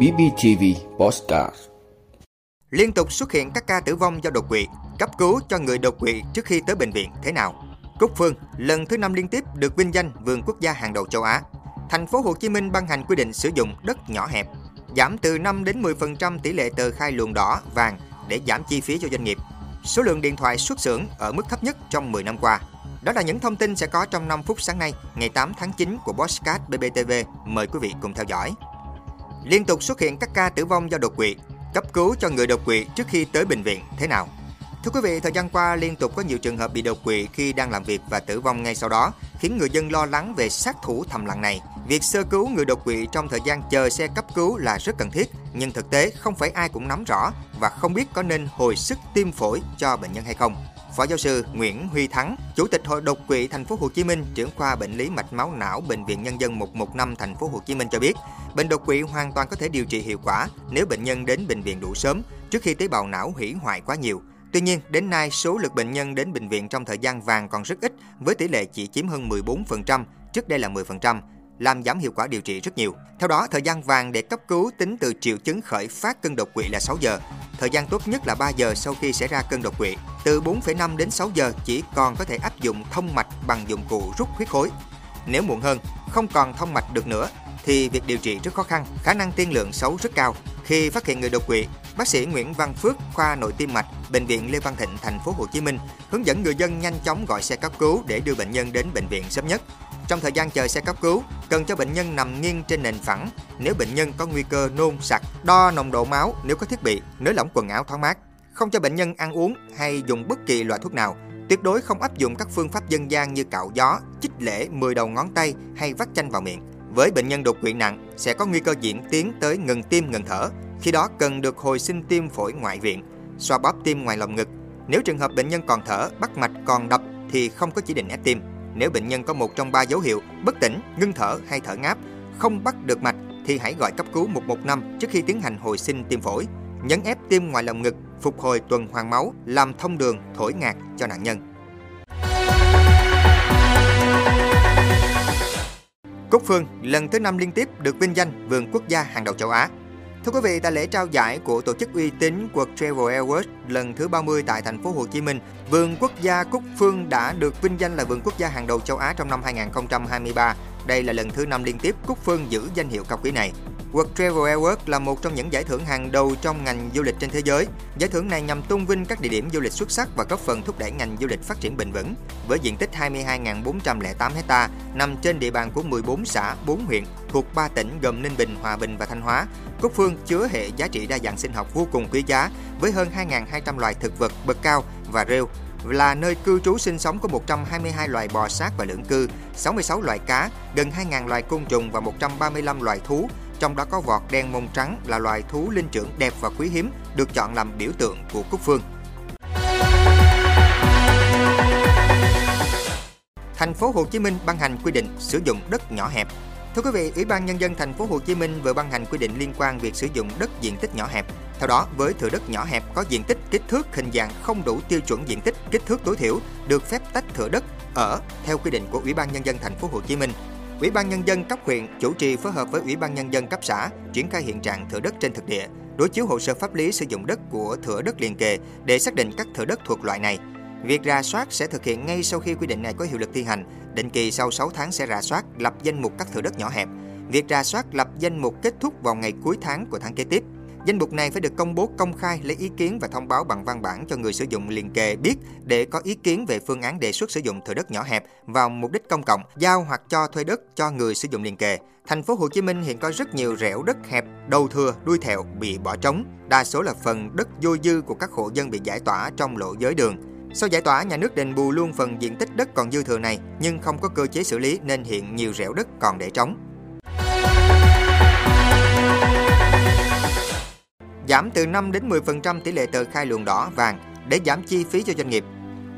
BBTV Postcard Liên tục xuất hiện các ca tử vong do đột quỵ, cấp cứu cho người đột quỵ trước khi tới bệnh viện thế nào? Cúc Phương lần thứ năm liên tiếp được vinh danh vườn quốc gia hàng đầu châu Á. Thành phố Hồ Chí Minh ban hành quy định sử dụng đất nhỏ hẹp, giảm từ 5 đến 10% tỷ lệ tờ khai luồng đỏ, vàng để giảm chi phí cho doanh nghiệp. Số lượng điện thoại xuất xưởng ở mức thấp nhất trong 10 năm qua. Đó là những thông tin sẽ có trong 5 phút sáng nay, ngày 8 tháng 9 của Bosscat BBTV. Mời quý vị cùng theo dõi. Liên tục xuất hiện các ca tử vong do đột quỵ, cấp cứu cho người đột quỵ trước khi tới bệnh viện thế nào? Thưa quý vị, thời gian qua liên tục có nhiều trường hợp bị đột quỵ khi đang làm việc và tử vong ngay sau đó, khiến người dân lo lắng về sát thủ thầm lặng này. Việc sơ cứu người đột quỵ trong thời gian chờ xe cấp cứu là rất cần thiết, nhưng thực tế không phải ai cũng nắm rõ và không biết có nên hồi sức tim phổi cho bệnh nhân hay không. Phó giáo sư Nguyễn Huy Thắng, Chủ tịch Hội đột quỵ thành phố Hồ Chí Minh, trưởng khoa bệnh lý mạch máu não bệnh viện Nhân dân 115 thành phố Hồ Chí Minh cho biết, bệnh đột quỵ hoàn toàn có thể điều trị hiệu quả nếu bệnh nhân đến bệnh viện đủ sớm trước khi tế bào não hủy hoại quá nhiều. Tuy nhiên, đến nay số lượng bệnh nhân đến bệnh viện trong thời gian vàng còn rất ít với tỷ lệ chỉ chiếm hơn 14%, trước đây là 10%, làm giảm hiệu quả điều trị rất nhiều. Theo đó, thời gian vàng để cấp cứu tính từ triệu chứng khởi phát cơn đột quỵ là 6 giờ. Thời gian tốt nhất là 3 giờ sau khi xảy ra cơn đột quỵ. Từ 4,5 đến 6 giờ chỉ còn có thể áp dụng thông mạch bằng dụng cụ rút huyết khối. Nếu muộn hơn, không còn thông mạch được nữa thì việc điều trị rất khó khăn, khả năng tiên lượng xấu rất cao. Khi phát hiện người đột quỵ, bác sĩ Nguyễn Văn Phước, khoa nội tim mạch, bệnh viện Lê Văn Thịnh, thành phố Hồ Chí Minh hướng dẫn người dân nhanh chóng gọi xe cấp cứu để đưa bệnh nhân đến bệnh viện sớm nhất. Trong thời gian chờ xe cấp cứu, cần cho bệnh nhân nằm nghiêng trên nền phẳng nếu bệnh nhân có nguy cơ nôn sặc, đo nồng độ máu nếu có thiết bị, nới lỏng quần áo thoáng mát. Không cho bệnh nhân ăn uống hay dùng bất kỳ loại thuốc nào. Tuyệt đối không áp dụng các phương pháp dân gian như cạo gió, chích lễ 10 đầu ngón tay hay vắt chanh vào miệng. Với bệnh nhân đột quỵ nặng sẽ có nguy cơ diễn tiến tới ngừng tim ngừng thở. Khi đó cần được hồi sinh tim phổi ngoại viện, xoa bóp tim ngoài lồng ngực. Nếu trường hợp bệnh nhân còn thở, bắt mạch còn đập thì không có chỉ định ép tim. Nếu bệnh nhân có một trong ba dấu hiệu bất tỉnh, ngưng thở hay thở ngáp, không bắt được mạch thì hãy gọi cấp cứu 115 trước khi tiến hành hồi sinh tim phổi. Nhấn ép tim ngoài lồng ngực, phục hồi tuần hoàn máu, làm thông đường, thổi ngạt cho nạn nhân. Cúc Phương lần thứ năm liên tiếp được vinh danh vườn quốc gia hàng đầu châu Á. Thưa quý vị, tại lễ trao giải của tổ chức uy tín World Travel Awards lần thứ 30 tại thành phố Hồ Chí Minh, vườn quốc gia Cúc Phương đã được vinh danh là vườn quốc gia hàng đầu châu Á trong năm 2023. Đây là lần thứ năm liên tiếp Cúc Phương giữ danh hiệu cao quý này. World Travel Award là một trong những giải thưởng hàng đầu trong ngành du lịch trên thế giới. Giải thưởng này nhằm tôn vinh các địa điểm du lịch xuất sắc và góp phần thúc đẩy ngành du lịch phát triển bền vững. Với diện tích 22.408 ha nằm trên địa bàn của 14 xã, 4 huyện thuộc 3 tỉnh gồm Ninh Bình, Hòa Bình và Thanh Hóa, Cúc Phương chứa hệ giá trị đa dạng sinh học vô cùng quý giá với hơn 2.200 loài thực vật bậc cao và rêu là nơi cư trú sinh sống của 122 loài bò sát và lưỡng cư, 66 loài cá, gần 2.000 loài côn trùng và 135 loài thú, trong đó có vọt đen mông trắng là loài thú linh trưởng đẹp và quý hiếm, được chọn làm biểu tượng của Cúc Phương. Thành phố Hồ Chí Minh ban hành quy định sử dụng đất nhỏ hẹp. Thưa quý vị, Ủy ban nhân dân thành phố Hồ Chí Minh vừa ban hành quy định liên quan việc sử dụng đất diện tích nhỏ hẹp. Theo đó, với thửa đất nhỏ hẹp có diện tích kích thước hình dạng không đủ tiêu chuẩn diện tích kích thước tối thiểu, được phép tách thửa đất ở theo quy định của Ủy ban nhân dân thành phố Hồ Chí Minh Ủy ban nhân dân cấp huyện chủ trì phối hợp với Ủy ban nhân dân cấp xã triển khai hiện trạng thửa đất trên thực địa, đối chiếu hồ sơ pháp lý sử dụng đất của thửa đất liền kề để xác định các thửa đất thuộc loại này. Việc rà soát sẽ thực hiện ngay sau khi quy định này có hiệu lực thi hành. Định kỳ sau 6 tháng sẽ rà soát lập danh mục các thửa đất nhỏ hẹp. Việc rà soát lập danh mục kết thúc vào ngày cuối tháng của tháng kế tiếp. Danh mục này phải được công bố công khai lấy ý kiến và thông báo bằng văn bản cho người sử dụng liền kề biết để có ý kiến về phương án đề xuất sử dụng thửa đất nhỏ hẹp vào mục đích công cộng, giao hoặc cho thuê đất cho người sử dụng liền kề. Thành phố Hồ Chí Minh hiện có rất nhiều rẻo đất hẹp, đầu thừa, đuôi thẹo bị bỏ trống, đa số là phần đất vô dư của các hộ dân bị giải tỏa trong lộ giới đường. Sau giải tỏa, nhà nước đền bù luôn phần diện tích đất còn dư thừa này, nhưng không có cơ chế xử lý nên hiện nhiều rẻo đất còn để trống. Giảm từ 5 đến 10% tỷ lệ tờ khai luồng đỏ vàng để giảm chi phí cho doanh nghiệp.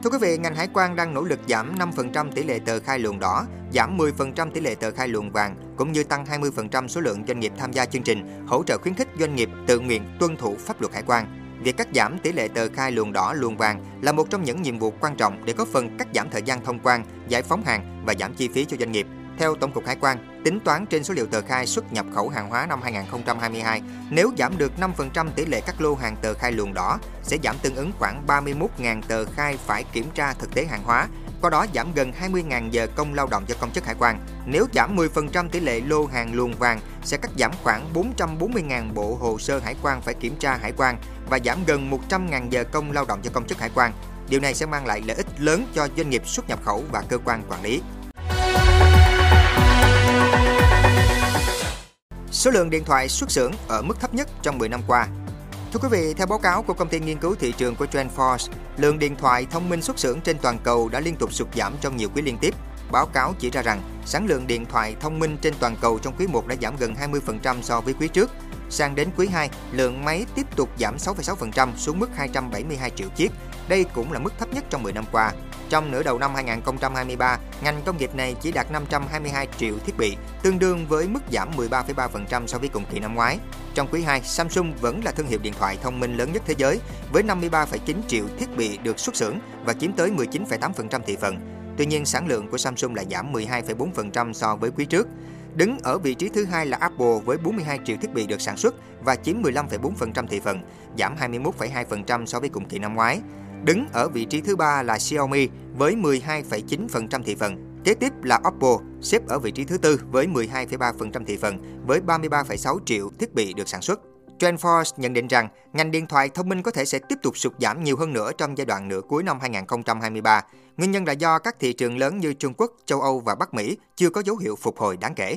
Thưa quý vị, ngành hải quan đang nỗ lực giảm 5% tỷ lệ tờ khai luồng đỏ, giảm 10% tỷ lệ tờ khai luồng vàng, cũng như tăng 20% số lượng doanh nghiệp tham gia chương trình hỗ trợ khuyến khích doanh nghiệp tự nguyện tuân thủ pháp luật hải quan. Việc cắt giảm tỷ lệ tờ khai luồng đỏ, luồng vàng là một trong những nhiệm vụ quan trọng để có phần cắt giảm thời gian thông quan, giải phóng hàng và giảm chi phí cho doanh nghiệp. Theo Tổng cục Hải quan, Tính toán trên số liệu tờ khai xuất nhập khẩu hàng hóa năm 2022, nếu giảm được 5% tỷ lệ các lô hàng tờ khai luồng đỏ, sẽ giảm tương ứng khoảng 31.000 tờ khai phải kiểm tra thực tế hàng hóa, qua đó giảm gần 20.000 giờ công lao động cho công chức hải quan. Nếu giảm 10% tỷ lệ lô hàng luồng vàng, sẽ cắt giảm khoảng 440.000 bộ hồ sơ hải quan phải kiểm tra hải quan và giảm gần 100.000 giờ công lao động cho công chức hải quan. Điều này sẽ mang lại lợi ích lớn cho doanh nghiệp xuất nhập khẩu và cơ quan quản lý. Số lượng điện thoại xuất xưởng ở mức thấp nhất trong 10 năm qua. Thưa quý vị, theo báo cáo của công ty nghiên cứu thị trường của TrendForce, lượng điện thoại thông minh xuất xưởng trên toàn cầu đã liên tục sụt giảm trong nhiều quý liên tiếp. Báo cáo chỉ ra rằng sản lượng điện thoại thông minh trên toàn cầu trong quý 1 đã giảm gần 20% so với quý trước. Sang đến quý 2, lượng máy tiếp tục giảm 6,6% xuống mức 272 triệu chiếc. Đây cũng là mức thấp nhất trong 10 năm qua. Trong nửa đầu năm 2023, ngành công nghiệp này chỉ đạt 522 triệu thiết bị, tương đương với mức giảm 13,3% so với cùng kỳ năm ngoái. Trong quý 2, Samsung vẫn là thương hiệu điện thoại thông minh lớn nhất thế giới với 53,9 triệu thiết bị được xuất xưởng và chiếm tới 19,8% thị phần. Tuy nhiên, sản lượng của Samsung lại giảm 12,4% so với quý trước. Đứng ở vị trí thứ hai là Apple với 42 triệu thiết bị được sản xuất và chiếm 15,4% thị phần, giảm 21,2% so với cùng kỳ năm ngoái. Đứng ở vị trí thứ ba là Xiaomi với 12,9% thị phần. Kế tiếp là Oppo, xếp ở vị trí thứ tư với 12,3% thị phần, với 33,6 triệu thiết bị được sản xuất. TrendForce nhận định rằng ngành điện thoại thông minh có thể sẽ tiếp tục sụt giảm nhiều hơn nữa trong giai đoạn nửa cuối năm 2023. Nguyên nhân là do các thị trường lớn như Trung Quốc, châu Âu và Bắc Mỹ chưa có dấu hiệu phục hồi đáng kể.